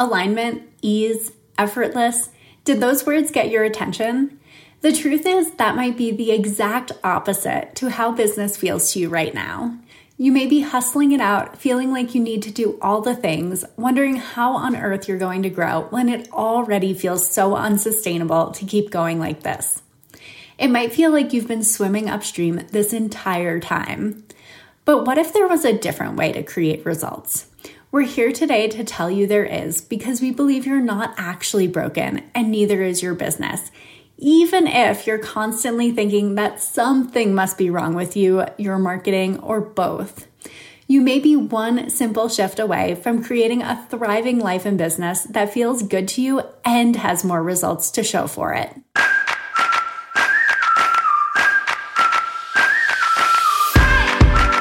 alignment, ease, effortless. Did those words get your attention? The truth is, that might be the exact opposite to how business feels to you right now. You may be hustling it out, feeling like you need to do all the things, wondering how on earth you're going to grow when it already feels so unsustainable to keep going like this. It might feel like you've been swimming upstream this entire time. But what if there was a different way to create results? We're here today to tell you there is because we believe you're not actually broken and neither is your business even if you're constantly thinking that something must be wrong with you, your marketing, or both. You may be one simple shift away from creating a thriving life and business that feels good to you and has more results to show for it.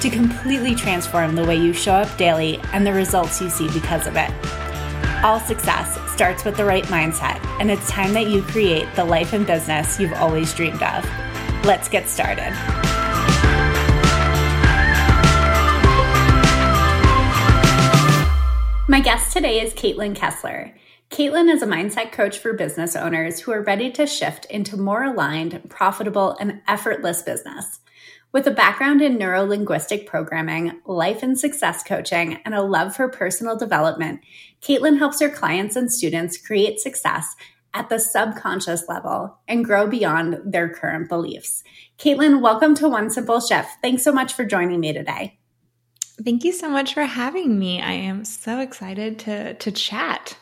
to completely transform the way you show up daily and the results you see because of it. All success starts with the right mindset, and it's time that you create the life and business you've always dreamed of. Let's get started. My guest today is Caitlin Kessler. Caitlin is a mindset coach for business owners who are ready to shift into more aligned, profitable, and effortless business. With a background in neuro linguistic programming, life and success coaching, and a love for personal development, Caitlin helps her clients and students create success at the subconscious level and grow beyond their current beliefs. Caitlin, welcome to One Simple Shift. Thanks so much for joining me today. Thank you so much for having me. I am so excited to to chat.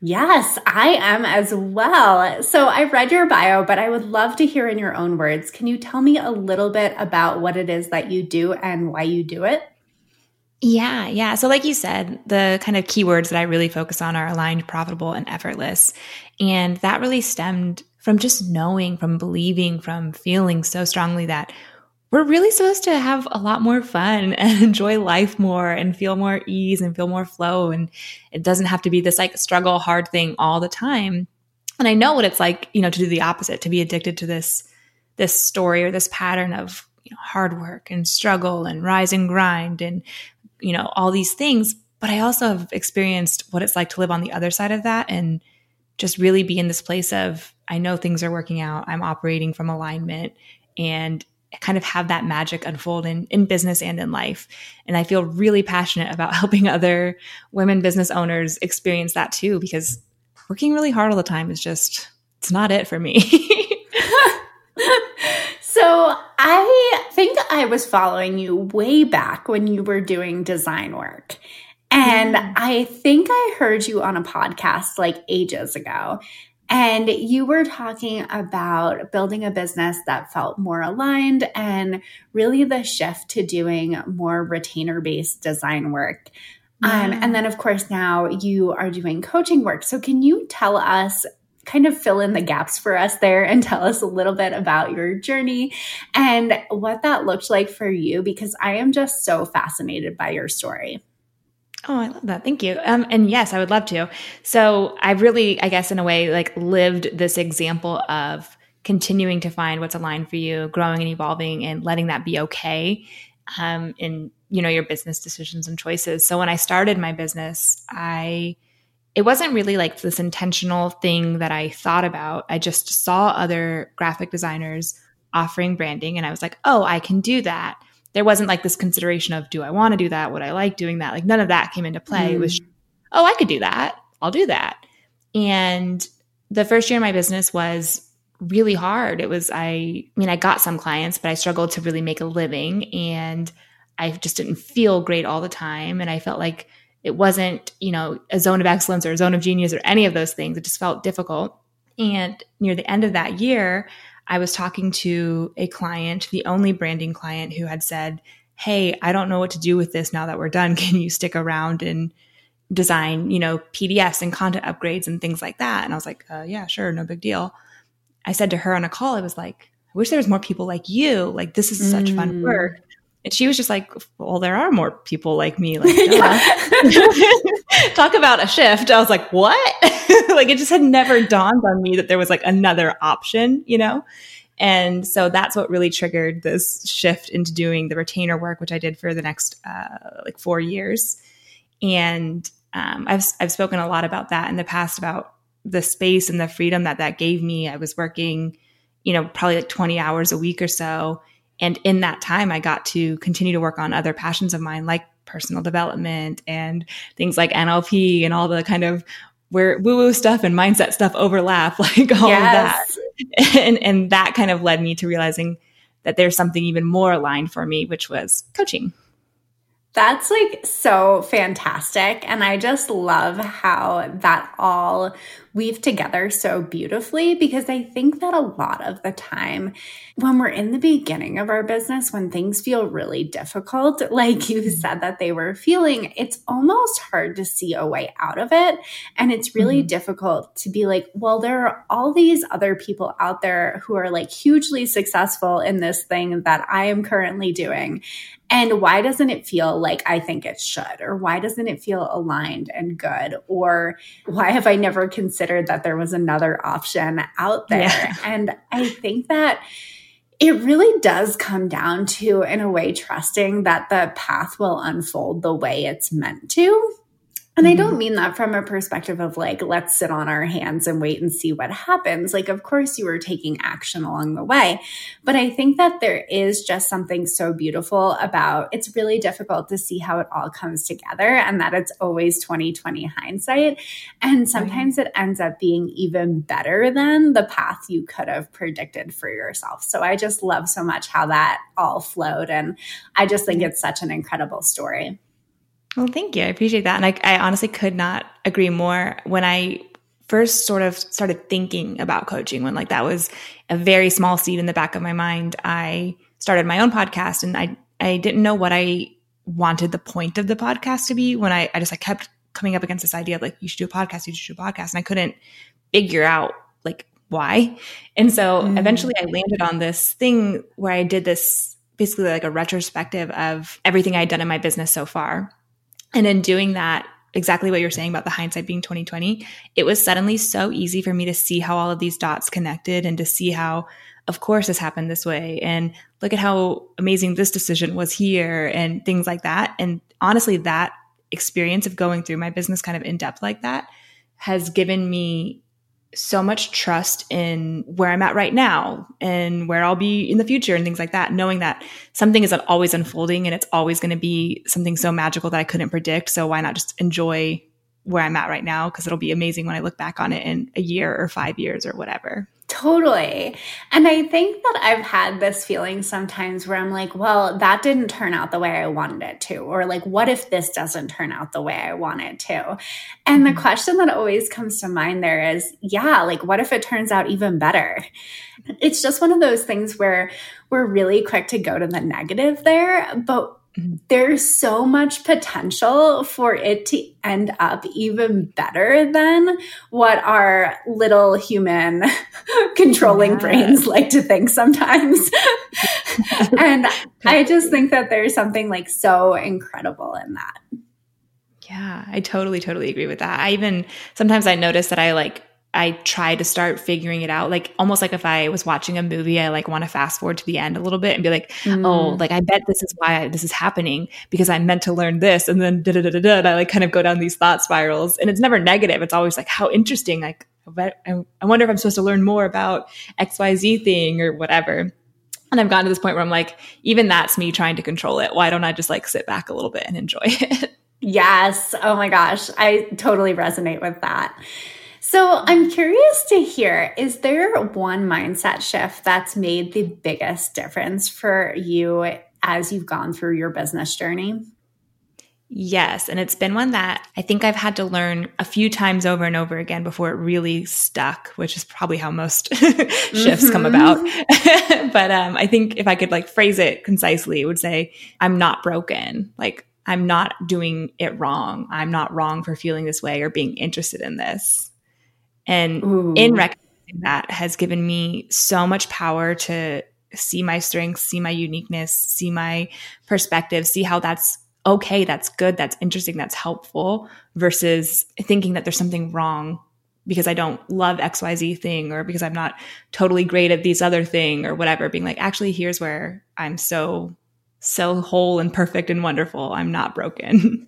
Yes, I am as well. So I read your bio, but I would love to hear in your own words. Can you tell me a little bit about what it is that you do and why you do it? Yeah, yeah. So, like you said, the kind of keywords that I really focus on are aligned, profitable, and effortless. And that really stemmed from just knowing, from believing, from feeling so strongly that we're really supposed to have a lot more fun and enjoy life more and feel more ease and feel more flow. And it doesn't have to be this like struggle hard thing all the time. And I know what it's like, you know, to do the opposite, to be addicted to this, this story or this pattern of you know, hard work and struggle and rise and grind and, you know, all these things. But I also have experienced what it's like to live on the other side of that and just really be in this place of, I know things are working out. I'm operating from alignment and kind of have that magic unfold in, in business and in life. And I feel really passionate about helping other women business owners experience that too, because working really hard all the time is just, it's not it for me. so I think I was following you way back when you were doing design work. And. I think I heard you on a podcast like ages ago. And you were talking about building a business that felt more aligned and really the shift to doing more retainer based design work. Yeah. Um, and then, of course, now you are doing coaching work. So, can you tell us, kind of fill in the gaps for us there and tell us a little bit about your journey and what that looked like for you? Because I am just so fascinated by your story. Oh, I love that. Thank you. Um, and yes, I would love to. So I really, I guess, in a way, like lived this example of continuing to find what's aligned for you, growing and evolving, and letting that be okay um, in you know your business decisions and choices. So when I started my business, I it wasn't really like this intentional thing that I thought about. I just saw other graphic designers offering branding, and I was like, oh, I can do that there wasn't like this consideration of do I want to do that? Would I like doing that? Like none of that came into play. Mm. It was, mm. oh, I could do that. I'll do that. And the first year in my business was really hard. It was, I, I mean, I got some clients, but I struggled to really make a living and I just didn't feel great all the time. And I felt like it wasn't, you know, a zone of excellence or a zone of genius or any of those things. It just felt difficult. And near the end of that year, I was talking to a client, the only branding client who had said, Hey, I don't know what to do with this now that we're done. Can you stick around and design, you know, PDFs and content upgrades and things like that. And I was like, uh, yeah, sure, no big deal. I said to her on a call, I was like, I wish there was more people like you. Like, this is such mm. fun work. And she was just like, well, there are more people like me. Like, talk about a shift. I was like, what? like, it just had never dawned on me that there was like another option, you know? And so that's what really triggered this shift into doing the retainer work, which I did for the next uh, like four years. And um, I've I've spoken a lot about that in the past about the space and the freedom that that gave me. I was working, you know, probably like 20 hours a week or so. And in that time, I got to continue to work on other passions of mine, like personal development and things like NLP and all the kind of where woo woo stuff and mindset stuff overlap, like all yes. of that. And, and that kind of led me to realizing that there's something even more aligned for me, which was coaching. That's like so fantastic. And I just love how that all weave together so beautifully because I think that a lot of the time when we're in the beginning of our business, when things feel really difficult, like you mm-hmm. said that they were feeling, it's almost hard to see a way out of it. And it's really mm-hmm. difficult to be like, well, there are all these other people out there who are like hugely successful in this thing that I am currently doing. And why doesn't it feel like I think it should? Or why doesn't it feel aligned and good? Or why have I never considered that there was another option out there? Yeah. And I think that it really does come down to, in a way, trusting that the path will unfold the way it's meant to. And I don't mm-hmm. mean that from a perspective of like, let's sit on our hands and wait and see what happens. Like, of course, you were taking action along the way. But I think that there is just something so beautiful about it's really difficult to see how it all comes together and that it's always 2020 hindsight. And sometimes it ends up being even better than the path you could have predicted for yourself. So I just love so much how that all flowed. And I just think it's such an incredible story. Well, thank you. I appreciate that. And I, I honestly could not agree more. When I first sort of started thinking about coaching, when like that was a very small seed in the back of my mind, I started my own podcast and I, I didn't know what I wanted the point of the podcast to be when I, I just like kept coming up against this idea of like, you should do a podcast, you should do a podcast. And I couldn't figure out like why. And so mm. eventually I landed on this thing where I did this basically like a retrospective of everything I'd done in my business so far. And in doing that, exactly what you're saying about the hindsight being 2020, it was suddenly so easy for me to see how all of these dots connected and to see how, of course, this happened this way. And look at how amazing this decision was here and things like that. And honestly, that experience of going through my business kind of in depth like that has given me so much trust in where I'm at right now and where I'll be in the future and things like that, knowing that something is always unfolding and it's always going to be something so magical that I couldn't predict. So why not just enjoy where I'm at right now? Because it'll be amazing when I look back on it in a year or five years or whatever. Totally. And I think that I've had this feeling sometimes where I'm like, well, that didn't turn out the way I wanted it to. Or like, what if this doesn't turn out the way I want it to? And the mm-hmm. question that always comes to mind there is, yeah, like, what if it turns out even better? It's just one of those things where we're really quick to go to the negative there. But Mm-hmm. there's so much potential for it to end up even better than what our little human controlling yeah. brains like to think sometimes. and I just think that there's something like so incredible in that. Yeah, I totally, totally agree with that. I even sometimes I notice that I like I try to start figuring it out. Like almost like if I was watching a movie, I like want to fast forward to the end a little bit and be like, oh, mm. oh, like I bet this is why this is happening because I'm meant to learn this. And then da da da da da. I like kind of go down these thought spirals. And it's never negative. It's always like, how interesting. Like, I wonder if I'm supposed to learn more about XYZ thing or whatever. And I've gotten to this point where I'm like, even that's me trying to control it. Why don't I just like sit back a little bit and enjoy it? Yes. Oh my gosh. I totally resonate with that. So I'm curious to hear is there one mindset shift that's made the biggest difference for you as you've gone through your business journey? Yes. And it's been one that I think I've had to learn a few times over and over again before it really stuck, which is probably how most shifts mm-hmm. come about. but um, I think if I could like phrase it concisely, it would say, I'm not broken. Like I'm not doing it wrong. I'm not wrong for feeling this way or being interested in this. And Ooh. in recognizing that has given me so much power to see my strengths, see my uniqueness, see my perspective, see how that's okay, that's good, that's interesting, that's helpful versus thinking that there's something wrong because I don't love XYZ thing or because I'm not totally great at these other thing or whatever, being like, actually, here's where I'm so, so whole and perfect and wonderful. I'm not broken.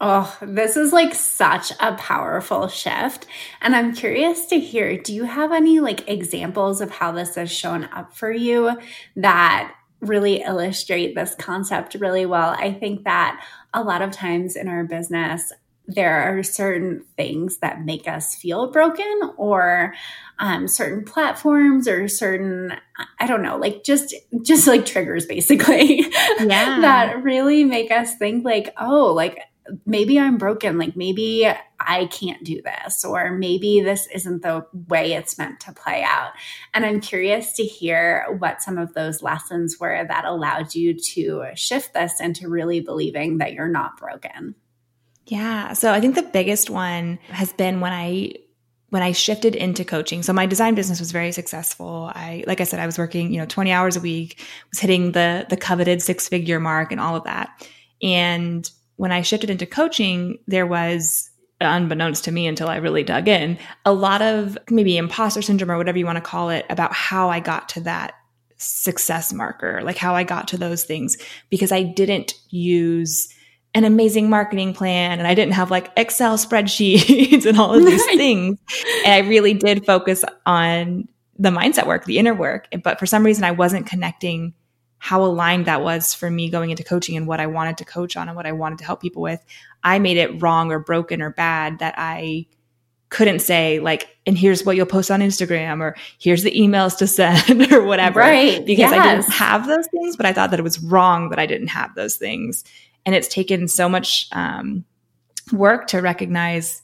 Oh, this is like such a powerful shift. And I'm curious to hear do you have any like examples of how this has shown up for you that really illustrate this concept really well? I think that a lot of times in our business, there are certain things that make us feel broken or um, certain platforms or certain i don't know like just just like triggers basically yeah. that really make us think like oh like maybe I'm broken. Like maybe I can't do this, or maybe this isn't the way it's meant to play out. And I'm curious to hear what some of those lessons were that allowed you to shift this into really believing that you're not broken. Yeah. So I think the biggest one has been when I when I shifted into coaching. So my design business was very successful. I like I said I was working, you know, 20 hours a week, was hitting the the coveted six-figure mark and all of that. And when I shifted into coaching, there was unbeknownst to me until I really dug in, a lot of maybe imposter syndrome or whatever you want to call it about how I got to that success marker, like how I got to those things, because I didn't use an amazing marketing plan and I didn't have like Excel spreadsheets and all of these things. And I really did focus on the mindset work, the inner work. But for some reason, I wasn't connecting how aligned that was for me going into coaching and what I wanted to coach on and what I wanted to help people with, I made it wrong or broken or bad that I couldn't say like and here's what you'll post on Instagram or here's the emails to send or whatever. Right. Because yes. I didn't have those things but I thought that it was wrong that I didn't have those things. And it's taken so much um, work to recognize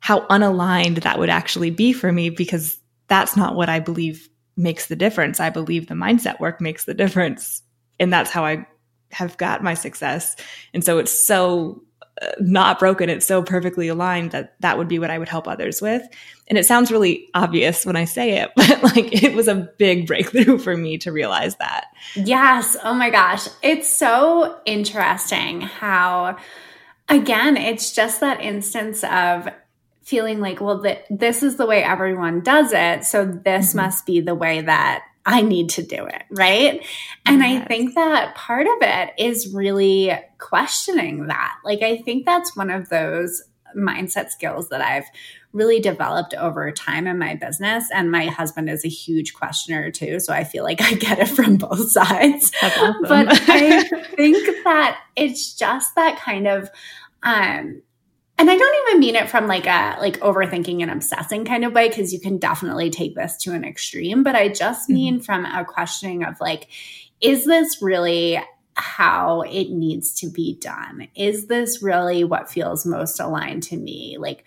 how unaligned that would actually be for me because that's not what I believe makes the difference. I believe the mindset work makes the difference. And that's how I have got my success. And so it's so uh, not broken. It's so perfectly aligned that that would be what I would help others with. And it sounds really obvious when I say it, but like it was a big breakthrough for me to realize that. Yes. Oh my gosh. It's so interesting how, again, it's just that instance of feeling like, well, that this is the way everyone does it. So this mm-hmm. must be the way that I need to do it. Right. And yes. I think that part of it is really questioning that. Like, I think that's one of those mindset skills that I've really developed over time in my business. And my husband is a huge questioner too. So I feel like I get it from both sides. Awesome. but I think that it's just that kind of, um, and I don't even mean it from like a like overthinking and obsessing kind of way because you can definitely take this to an extreme, but I just mm-hmm. mean mm-hmm. from a questioning of like is this really how it needs to be done? Is this really what feels most aligned to me? Like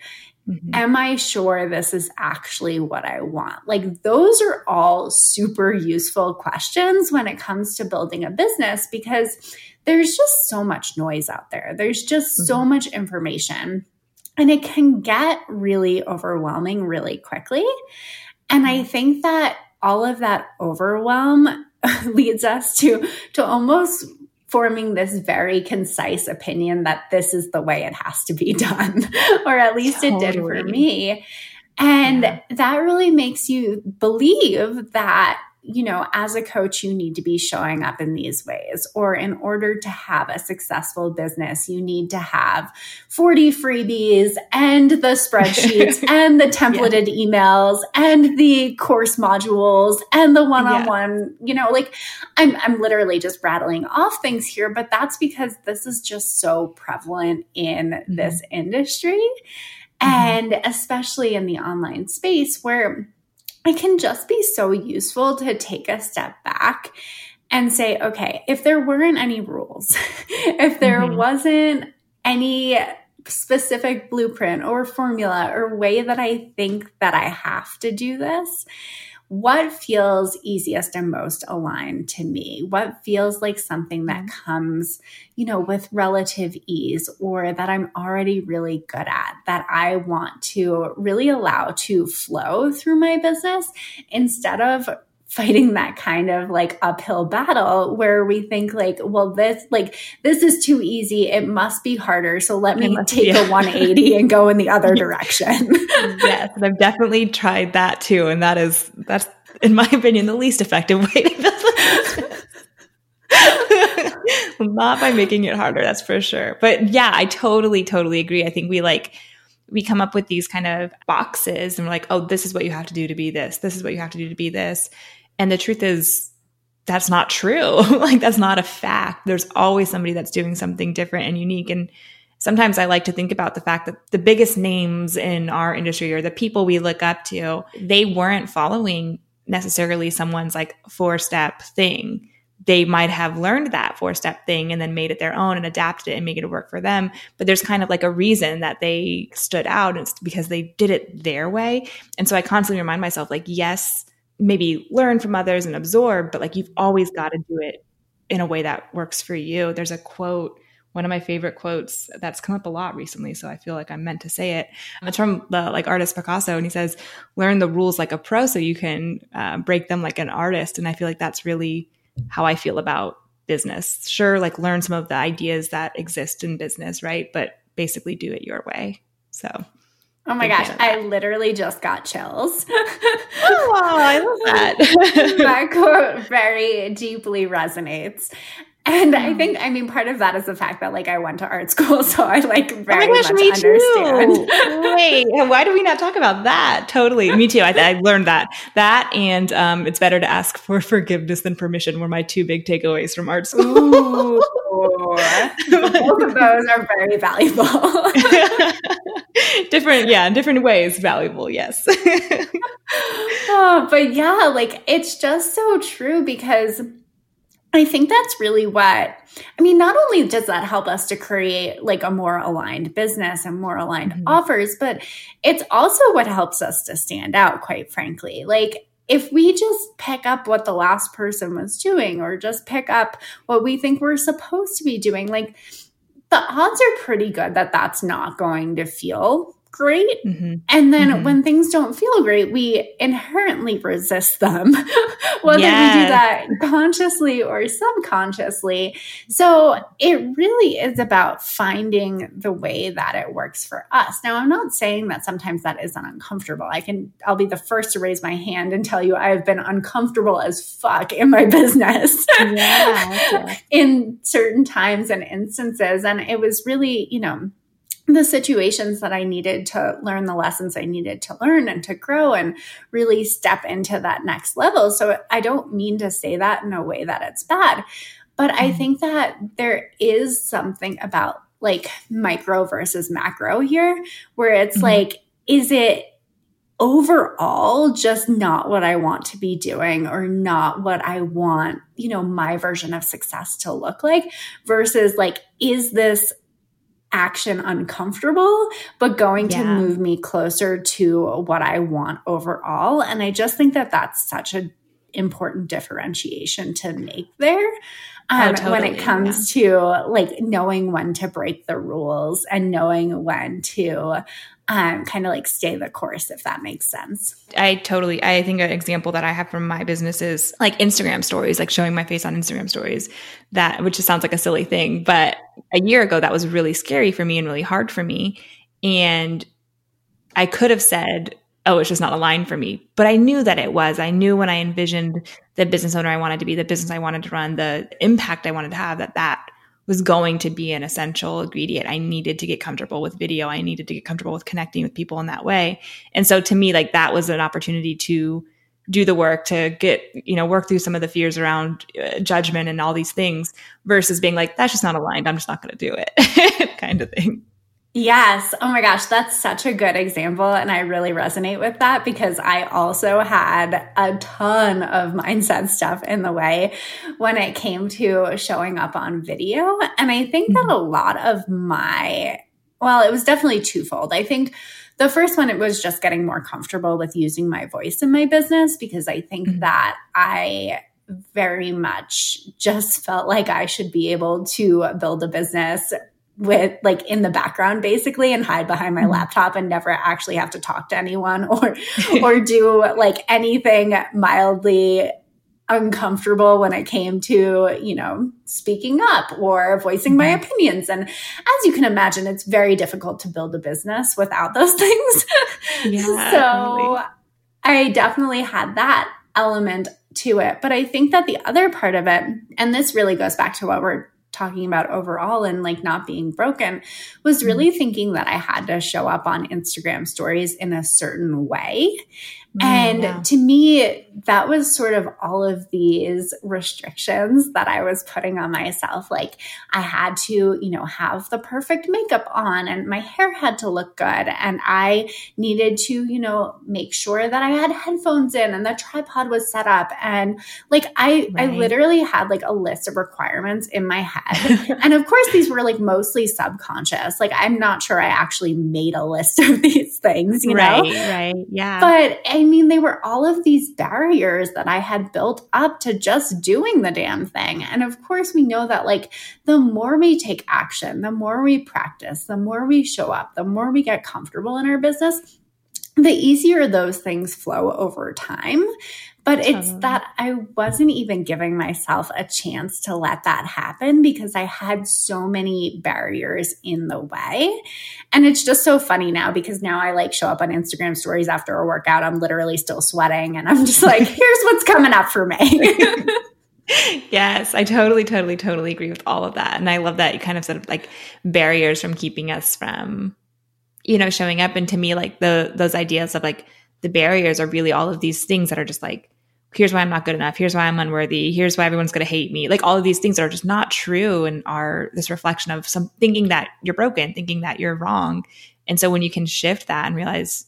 Mm-hmm. Am I sure this is actually what I want? Like, those are all super useful questions when it comes to building a business because there's just so much noise out there. There's just mm-hmm. so much information, and it can get really overwhelming really quickly. And I mm-hmm. think that all of that overwhelm leads us to to almost forming this very concise opinion that this is the way it has to be done or at least totally. it did for me and yeah. that really makes you believe that you know, as a coach, you need to be showing up in these ways. Or in order to have a successful business, you need to have 40 freebies and the spreadsheets and the templated yeah. emails and the course modules and the one on one, you know, like I'm, I'm literally just rattling off things here, but that's because this is just so prevalent in mm-hmm. this industry. Mm-hmm. And especially in the online space where it can just be so useful to take a step back and say, okay, if there weren't any rules, if there mm-hmm. wasn't any specific blueprint or formula or way that I think that I have to do this, what feels easiest and most aligned to me? What feels like something that mm-hmm. comes, you know, with relative ease or that I'm already really good at that I want to really allow to flow through my business instead of fighting that kind of like uphill battle where we think like well this like this is too easy it must be harder so let me take yeah. a 180 and go in the other direction yes i've definitely tried that too and that is that's in my opinion the least effective way to build not by making it harder that's for sure but yeah i totally totally agree i think we like we come up with these kind of boxes and we're like, oh, this is what you have to do to be this. This is what you have to do to be this. And the truth is, that's not true. like, that's not a fact. There's always somebody that's doing something different and unique. And sometimes I like to think about the fact that the biggest names in our industry or the people we look up to, they weren't following necessarily someone's like four step thing. They might have learned that four step thing and then made it their own and adapted it and made it work for them. But there's kind of like a reason that they stood out. It's because they did it their way. And so I constantly remind myself, like, yes, maybe learn from others and absorb, but like you've always got to do it in a way that works for you. There's a quote, one of my favorite quotes that's come up a lot recently, so I feel like I'm meant to say it. It's from the like artist Picasso, and he says, "Learn the rules like a pro, so you can uh, break them like an artist." And I feel like that's really how I feel about business. Sure, like learn some of the ideas that exist in business, right? But basically, do it your way. So Oh my gosh, I literally just got chills. oh, I love that. that quote very deeply resonates. And I think, I mean, part of that is the fact that like I went to art school, so I like very oh gosh, much me understand. Too. Wait, why do we not talk about that? Totally, me too. I, I learned that. That and um, it's better to ask for forgiveness than permission were my two big takeaways from art school. Both of those are very valuable. different, yeah, in different ways, valuable. Yes. oh, but yeah, like it's just so true because I think that's really what, I mean, not only does that help us to create like a more aligned business and more aligned mm-hmm. offers, but it's also what helps us to stand out, quite frankly. Like, if we just pick up what the last person was doing or just pick up what we think we're supposed to be doing, like, the odds are pretty good that that's not going to feel great. Mm-hmm. And then mm-hmm. when things don't feel great, we inherently resist them, whether yes. we do that consciously or subconsciously. So it really is about finding the way that it works for us. Now, I'm not saying that sometimes that isn't uncomfortable. I can, I'll be the first to raise my hand and tell you I have been uncomfortable as fuck in my business yeah, in certain times and instances. And it was really, you know, the situations that I needed to learn the lessons I needed to learn and to grow and really step into that next level. So I don't mean to say that in a way that it's bad, but I mm-hmm. think that there is something about like micro versus macro here where it's mm-hmm. like, is it overall just not what I want to be doing or not what I want, you know, my version of success to look like versus like, is this action uncomfortable, but going yeah. to move me closer to what I want overall. And I just think that that's such an important differentiation to make there. Oh, um, oh, totally, when it comes yeah. to like knowing when to break the rules and knowing when to um, kind of like stay the course, if that makes sense. I totally, I think an example that I have from my business is like Instagram stories, like showing my face on Instagram stories, that, which just sounds like a silly thing. But a year ago, that was really scary for me and really hard for me. And I could have said, oh, it's just not aligned for me. But I knew that it was. I knew when I envisioned the business owner I wanted to be, the business I wanted to run, the impact I wanted to have, that that was going to be an essential ingredient. I needed to get comfortable with video. I needed to get comfortable with connecting with people in that way. And so to me, like that was an opportunity to do the work to get, you know, work through some of the fears around uh, judgment and all these things versus being like, that's just not aligned. I'm just not going to do it kind of thing. Yes. Oh my gosh, that's such a good example. And I really resonate with that because I also had a ton of mindset stuff in the way when it came to showing up on video. And I think that mm-hmm. a lot of my, well, it was definitely twofold. I think the first one, it was just getting more comfortable with using my voice in my business because I think mm-hmm. that I very much just felt like I should be able to build a business with like in the background basically and hide behind my mm-hmm. laptop and never actually have to talk to anyone or or do like anything mildly uncomfortable when it came to, you know, speaking up or voicing my mm-hmm. opinions. And as you can imagine, it's very difficult to build a business without those things. Yeah, so I definitely had that element to it. But I think that the other part of it, and this really goes back to what we're talking about overall and like not being broken was mm-hmm. really thinking that I had to show up on Instagram stories in a certain way. Mm, and yeah. to me, that was sort of all of these restrictions that I was putting on myself. Like I had to, you know, have the perfect makeup on and my hair had to look good. And I needed to, you know, make sure that I had headphones in and the tripod was set up. And like I, right. I literally had like a list of requirements in my head. and of course, these were like mostly subconscious. Like I'm not sure I actually made a list of these things, you right, know? Right, right. Yeah. But I mean, they were all of these barriers that I had built up to just doing the damn thing. And of course, we know that like the more we take action, the more we practice, the more we show up, the more we get comfortable in our business, the easier those things flow over time. But it's that I wasn't even giving myself a chance to let that happen because I had so many barriers in the way. And it's just so funny now because now I like show up on Instagram stories after a workout. I'm literally still sweating and I'm just like, here's what's coming up for me. yes, I totally, totally, totally agree with all of that. And I love that you kind of said like barriers from keeping us from, you know, showing up. And to me, like the those ideas of like the barriers are really all of these things that are just like, here's why I'm not good enough. Here's why I'm unworthy. Here's why everyone's going to hate me. Like all of these things are just not true and are this reflection of some thinking that you're broken, thinking that you're wrong. And so when you can shift that and realize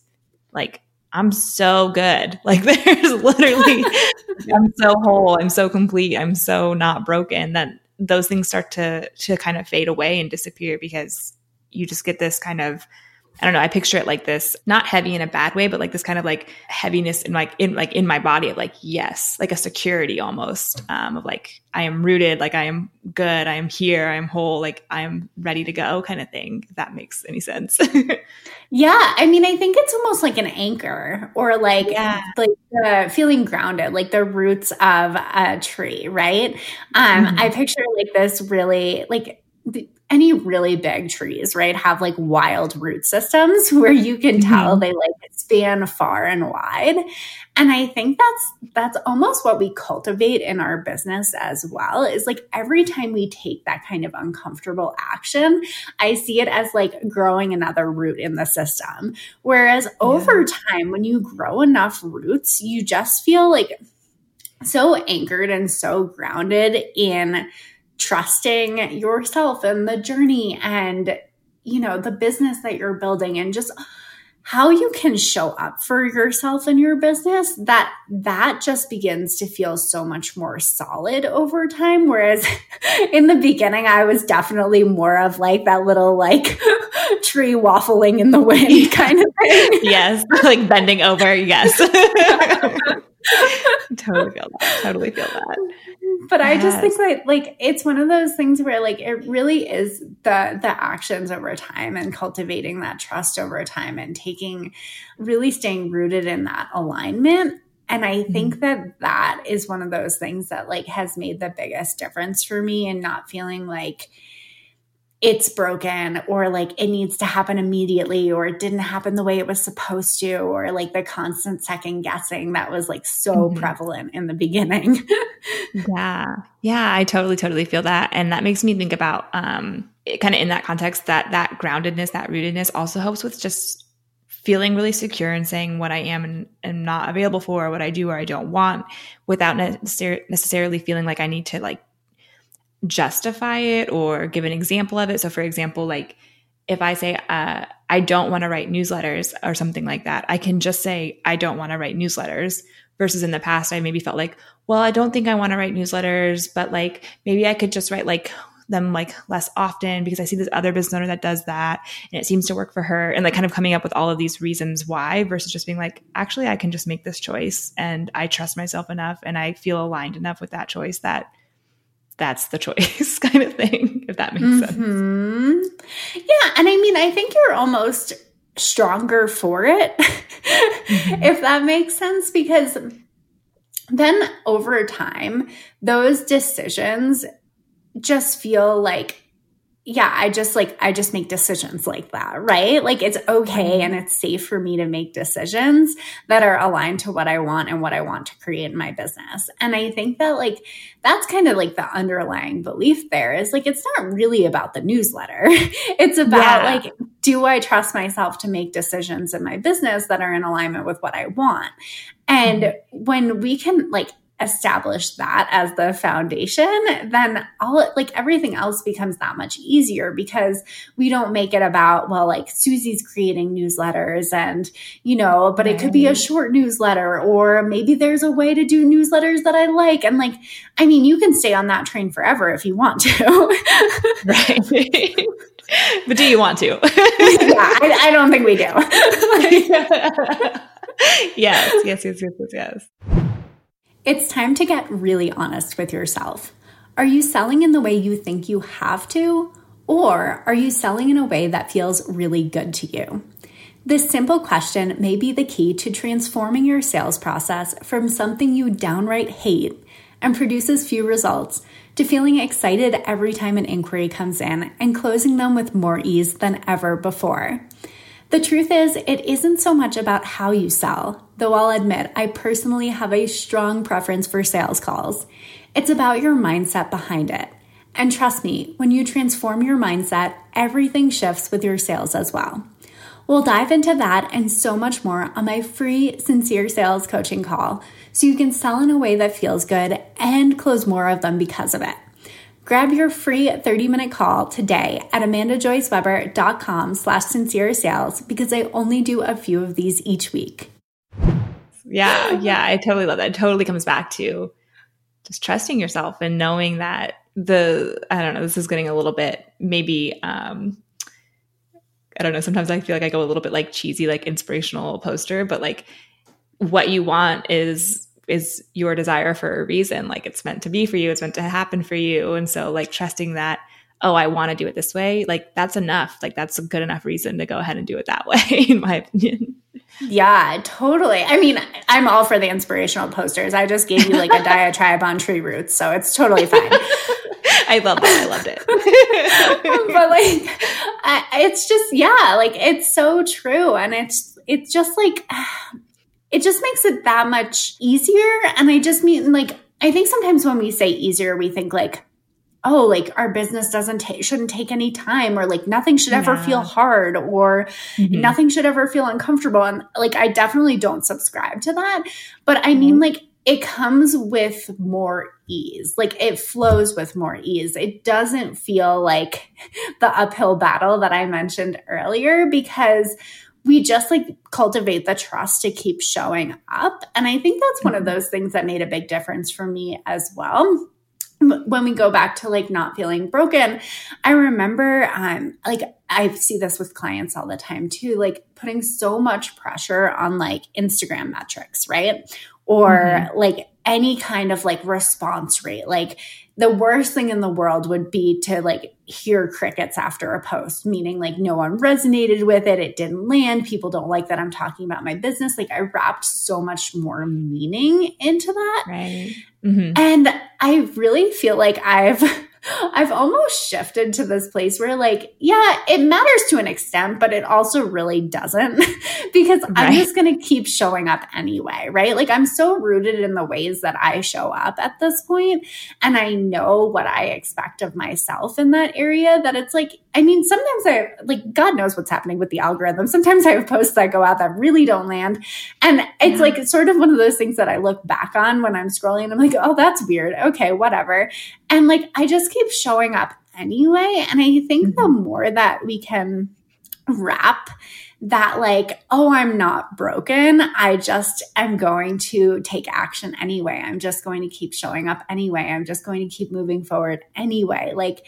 like, I'm so good. Like there's literally, I'm so whole. I'm so complete. I'm so not broken that those things start to, to kind of fade away and disappear because you just get this kind of I don't know, I picture it like this, not heavy in a bad way, but like this kind of like heaviness in like in like in my body of like, yes, like a security almost, um, of like I am rooted, like I am good, I am here, I am whole, like I am ready to go kind of thing, if that makes any sense. yeah. I mean, I think it's almost like an anchor or like yeah. like the feeling grounded, like the roots of a tree, right? Um, mm-hmm. I picture like this really like the, any really big trees, right, have like wild root systems where you can tell mm-hmm. they like span far and wide. And I think that's that's almost what we cultivate in our business as well. Is like every time we take that kind of uncomfortable action, I see it as like growing another root in the system. Whereas yeah. over time, when you grow enough roots, you just feel like so anchored and so grounded in trusting yourself and the journey and you know the business that you're building and just how you can show up for yourself in your business that that just begins to feel so much more solid over time. Whereas in the beginning i was definitely more of like that little like tree waffling in the wind kind of thing. Yes. Like bending over. Yes. Totally feel that. Totally feel that but yes. I just think that like it's one of those things where like it really is the the actions over time and cultivating that trust over time and taking really staying rooted in that alignment and I think mm-hmm. that that is one of those things that like has made the biggest difference for me and not feeling like it's broken or like it needs to happen immediately or it didn't happen the way it was supposed to or like the constant second guessing that was like so mm-hmm. prevalent in the beginning. yeah. Yeah, I totally totally feel that and that makes me think about um kind of in that context that that groundedness, that rootedness also helps with just feeling really secure and saying what I am and am not available for, or what I do or I don't want without necessar- necessarily feeling like I need to like justify it or give an example of it. So, for example, like if I say, uh, I don't want to write newsletters or something like that, I can just say, I don't want to write newsletters. Versus in the past, I maybe felt like, well, I don't think I want to write newsletters, but like maybe I could just write like them like less often because I see this other business owner that does that and it seems to work for her and like kind of coming up with all of these reasons why versus just being like actually I can just make this choice and I trust myself enough and I feel aligned enough with that choice that that's the choice kind of thing if that makes mm-hmm. sense. Yeah, and I mean I think you're almost stronger for it mm-hmm. if that makes sense because then over time those decisions just feel like yeah, I just like, I just make decisions like that, right? Like it's okay and it's safe for me to make decisions that are aligned to what I want and what I want to create in my business. And I think that like, that's kind of like the underlying belief there is like, it's not really about the newsletter. it's about yeah. like, do I trust myself to make decisions in my business that are in alignment with what I want? And mm-hmm. when we can like establish that as the foundation, then all like everything else becomes that much easier because we don't make it about, well, like Susie's creating newsletters and, you know, but right. it could be a short newsletter or maybe there's a way to do newsletters that I like. And like, I mean, you can stay on that train forever if you want to. right. but do you want to? yeah, I, I don't think we do. yes, yes, yes, yes, yes. It's time to get really honest with yourself. Are you selling in the way you think you have to? Or are you selling in a way that feels really good to you? This simple question may be the key to transforming your sales process from something you downright hate and produces few results to feeling excited every time an inquiry comes in and closing them with more ease than ever before. The truth is, it isn't so much about how you sell, though I'll admit I personally have a strong preference for sales calls. It's about your mindset behind it. And trust me, when you transform your mindset, everything shifts with your sales as well. We'll dive into that and so much more on my free Sincere Sales coaching call so you can sell in a way that feels good and close more of them because of it. Grab your free 30-minute call today at amandajoyceweber.com slash sincere sales because I only do a few of these each week. Yeah, yeah, I totally love that. It totally comes back to just trusting yourself and knowing that the I don't know, this is getting a little bit maybe um I don't know, sometimes I feel like I go a little bit like cheesy, like inspirational poster, but like what you want is is your desire for a reason. Like it's meant to be for you, it's meant to happen for you. And so, like, trusting that, oh, I want to do it this way, like, that's enough. Like, that's a good enough reason to go ahead and do it that way, in my opinion. Yeah, totally. I mean, I'm all for the inspirational posters. I just gave you like a diatribe on tree roots, so it's totally fine. I love that. I loved it. but like, I, it's just yeah, like it's so true, and it's it's just like it just makes it that much easier. And I just mean, like, I think sometimes when we say easier, we think like, oh, like our business doesn't take, shouldn't take any time or like nothing should ever yeah. feel hard or mm-hmm. nothing should ever feel uncomfortable. And like, I definitely don't subscribe to that. But I mean, mm-hmm. like, it comes with more ease. Like it flows with more ease. It doesn't feel like the uphill battle that I mentioned earlier because we just like cultivate the trust to keep showing up. And I think that's one of mm-hmm. those things that made a big difference for me as well when we go back to like not feeling broken i remember um like i see this with clients all the time too like putting so much pressure on like instagram metrics right or mm-hmm. like any kind of like response rate like the worst thing in the world would be to like hear crickets after a post, meaning like no one resonated with it, it didn't land, people don't like that I'm talking about my business. Like I wrapped so much more meaning into that. Right. Mm-hmm. And I really feel like I've I've almost shifted to this place where, like, yeah, it matters to an extent, but it also really doesn't because right. I'm just going to keep showing up anyway, right? Like, I'm so rooted in the ways that I show up at this point, and I know what I expect of myself in that area that it's like, I mean, sometimes I, like, God knows what's happening with the algorithm. Sometimes I have posts that go out that really don't land. And it's yeah. like, sort of one of those things that I look back on when I'm scrolling. and I'm like, oh, that's weird. Okay, whatever. And like, I just keep showing up anyway. And I think mm-hmm. the more that we can wrap that like oh i'm not broken i just am going to take action anyway i'm just going to keep showing up anyway i'm just going to keep moving forward anyway like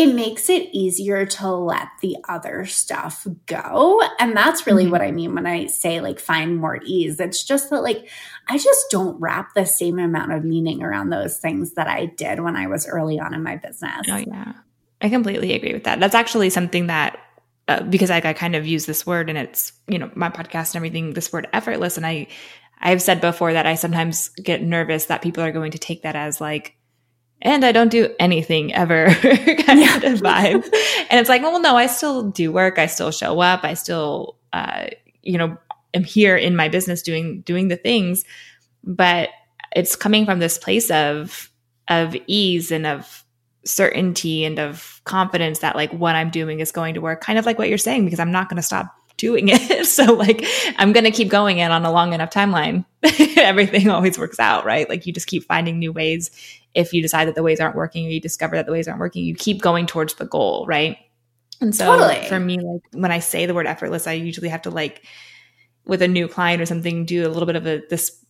it makes it easier to let the other stuff go. And that's really mm-hmm. what I mean when I say like find more ease. It's just that like I just don't wrap the same amount of meaning around those things that I did when I was early on in my business. Oh, yeah. I completely agree with that. That's actually something that uh, because I, I kind of use this word and it's you know my podcast and everything this word effortless and i i've said before that i sometimes get nervous that people are going to take that as like and I don't do anything ever kind yeah. of vibe. and it's like, well, no, I still do work. I still show up. I still, uh, you know, am here in my business doing, doing the things, but it's coming from this place of, of ease and of certainty and of confidence that like what I'm doing is going to work, kind of like what you're saying, because I'm not going to stop doing it. so like I'm going to keep going it on a long enough timeline. Everything always works out, right? Like you just keep finding new ways. If you decide that the ways aren't working or you discover that the ways aren't working, you keep going towards the goal, right? And so totally. for me, like when I say the word effortless, I usually have to like with a new client or something, do a little bit of a this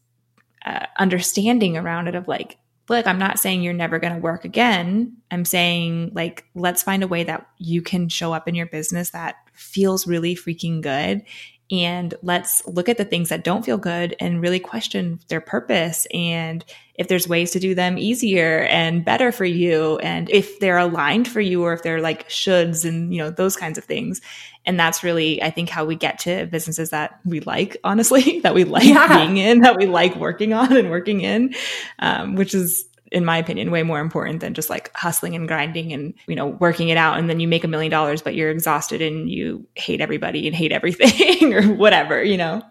uh, understanding around it of like look, I'm not saying you're never going to work again. I'm saying, like, let's find a way that you can show up in your business that feels really freaking good. And let's look at the things that don't feel good and really question their purpose and if there's ways to do them easier and better for you and if they're aligned for you or if they're like shoulds and you know those kinds of things and that's really i think how we get to businesses that we like honestly that we like yeah. being in that we like working on and working in um, which is in my opinion way more important than just like hustling and grinding and you know working it out and then you make a million dollars but you're exhausted and you hate everybody and hate everything or whatever you know?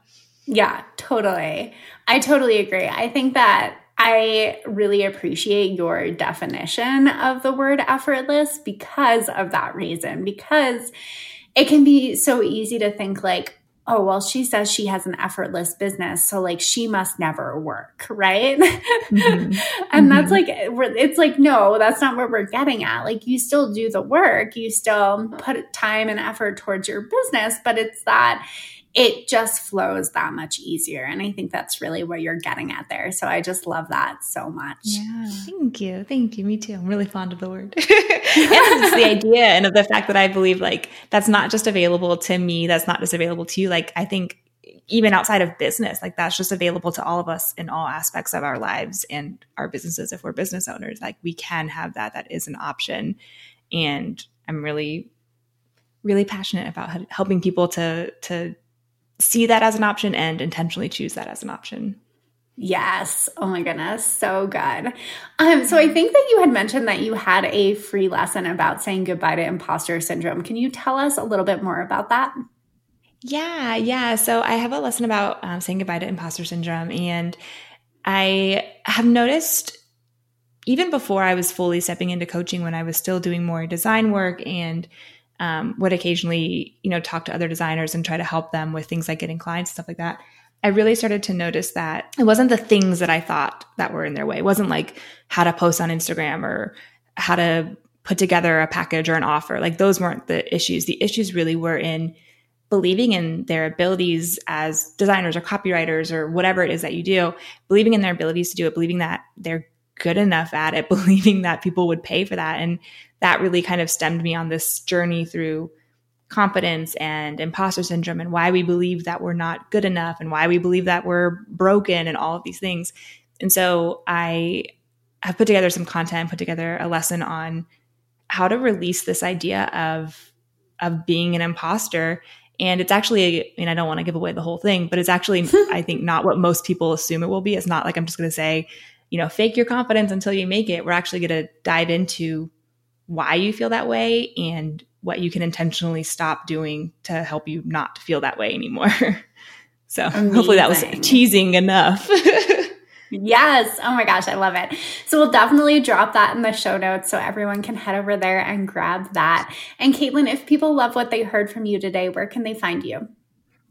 Yeah totally. I totally agree. I think that I really appreciate your definition of the word effortless because of that reason, because it can be so easy to think like, oh, well, she says she has an effortless business. So, like, she must never work, right? Mm-hmm. and mm-hmm. that's like, it's like, no, that's not what we're getting at. Like, you still do the work, you still put time and effort towards your business, but it's that it just flows that much easier. And I think that's really where you're getting at there. So I just love that so much. Yeah. Thank you. Thank you. Me too. I'm really fond of the word. and it's the idea and of the fact that I believe like that's not just available to me, that's not just available to you. Like I think even outside of business, like that's just available to all of us in all aspects of our lives and our businesses if we're business owners. Like we can have that. That is an option. And I'm really really passionate about helping people to to see that as an option and intentionally choose that as an option. Yes. Oh my goodness. So good. Um, so I think that you had mentioned that you had a free lesson about saying goodbye to imposter syndrome. Can you tell us a little bit more about that? Yeah. Yeah. So I have a lesson about um, saying goodbye to imposter syndrome. And I have noticed even before I was fully stepping into coaching, when I was still doing more design work and um, would occasionally, you know, talk to other designers and try to help them with things like getting clients, stuff like that. I really started to notice that it wasn't the things that I thought that were in their way. It wasn't like how to post on Instagram or how to put together a package or an offer. Like those weren't the issues. The issues really were in believing in their abilities as designers or copywriters or whatever it is that you do, believing in their abilities to do it, believing that they're good enough at it, believing that people would pay for that. And that really kind of stemmed me on this journey through confidence and imposter syndrome and why we believe that we're not good enough and why we believe that we're broken and all of these things. And so I have put together some content, put together a lesson on how to release this idea of of being an imposter. And it's actually, I mean, I don't want to give away the whole thing, but it's actually, I think, not what most people assume it will be. It's not like I'm just going to say, you know, fake your confidence until you make it. We're actually going to dive into why you feel that way and what you can intentionally stop doing to help you not feel that way anymore. so Amazing. hopefully that was teasing enough. yes. Oh my gosh, I love it. So we'll definitely drop that in the show notes so everyone can head over there and grab that. And Caitlin, if people love what they heard from you today, where can they find you?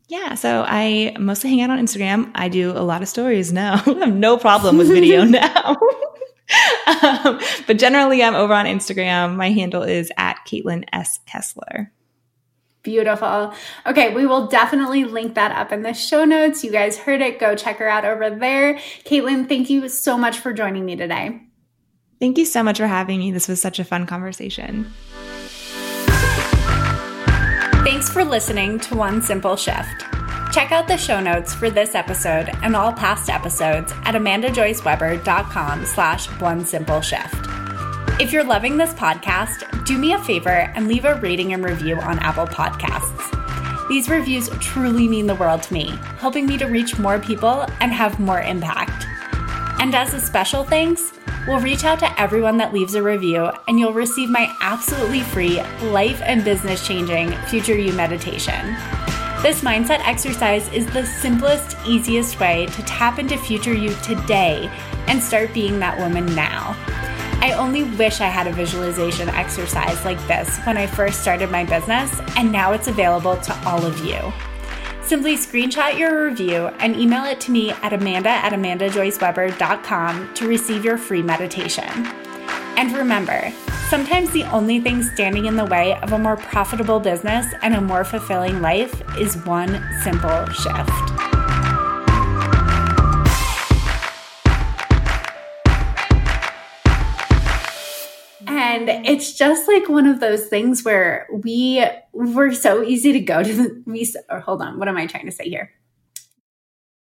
Yeah, so I mostly hang out on Instagram. I do a lot of stories now. I have no problem with video now um, but generally, I'm over on Instagram. My handle is at Caitlin S. Kessler. Beautiful. Okay, we will definitely link that up in the show notes. You guys heard it. Go check her out over there. Caitlin, thank you so much for joining me today. Thank you so much for having me. This was such a fun conversation. Thanks for listening to One Simple Shift. Check out the show notes for this episode and all past episodes at amandajoyceweber.com slash one simple shift. If you're loving this podcast, do me a favor and leave a rating and review on Apple Podcasts. These reviews truly mean the world to me, helping me to reach more people and have more impact. And as a special thanks, we'll reach out to everyone that leaves a review and you'll receive my absolutely free life and business changing Future You meditation. This mindset exercise is the simplest, easiest way to tap into future you today and start being that woman now. I only wish I had a visualization exercise like this when I first started my business, and now it's available to all of you. Simply screenshot your review and email it to me at amanda at amandajoyceweber.com to receive your free meditation. And remember, sometimes the only thing standing in the way of a more profitable business and a more fulfilling life is one simple shift. And it's just like one of those things where we were so easy to go to the we or hold on, what am I trying to say here?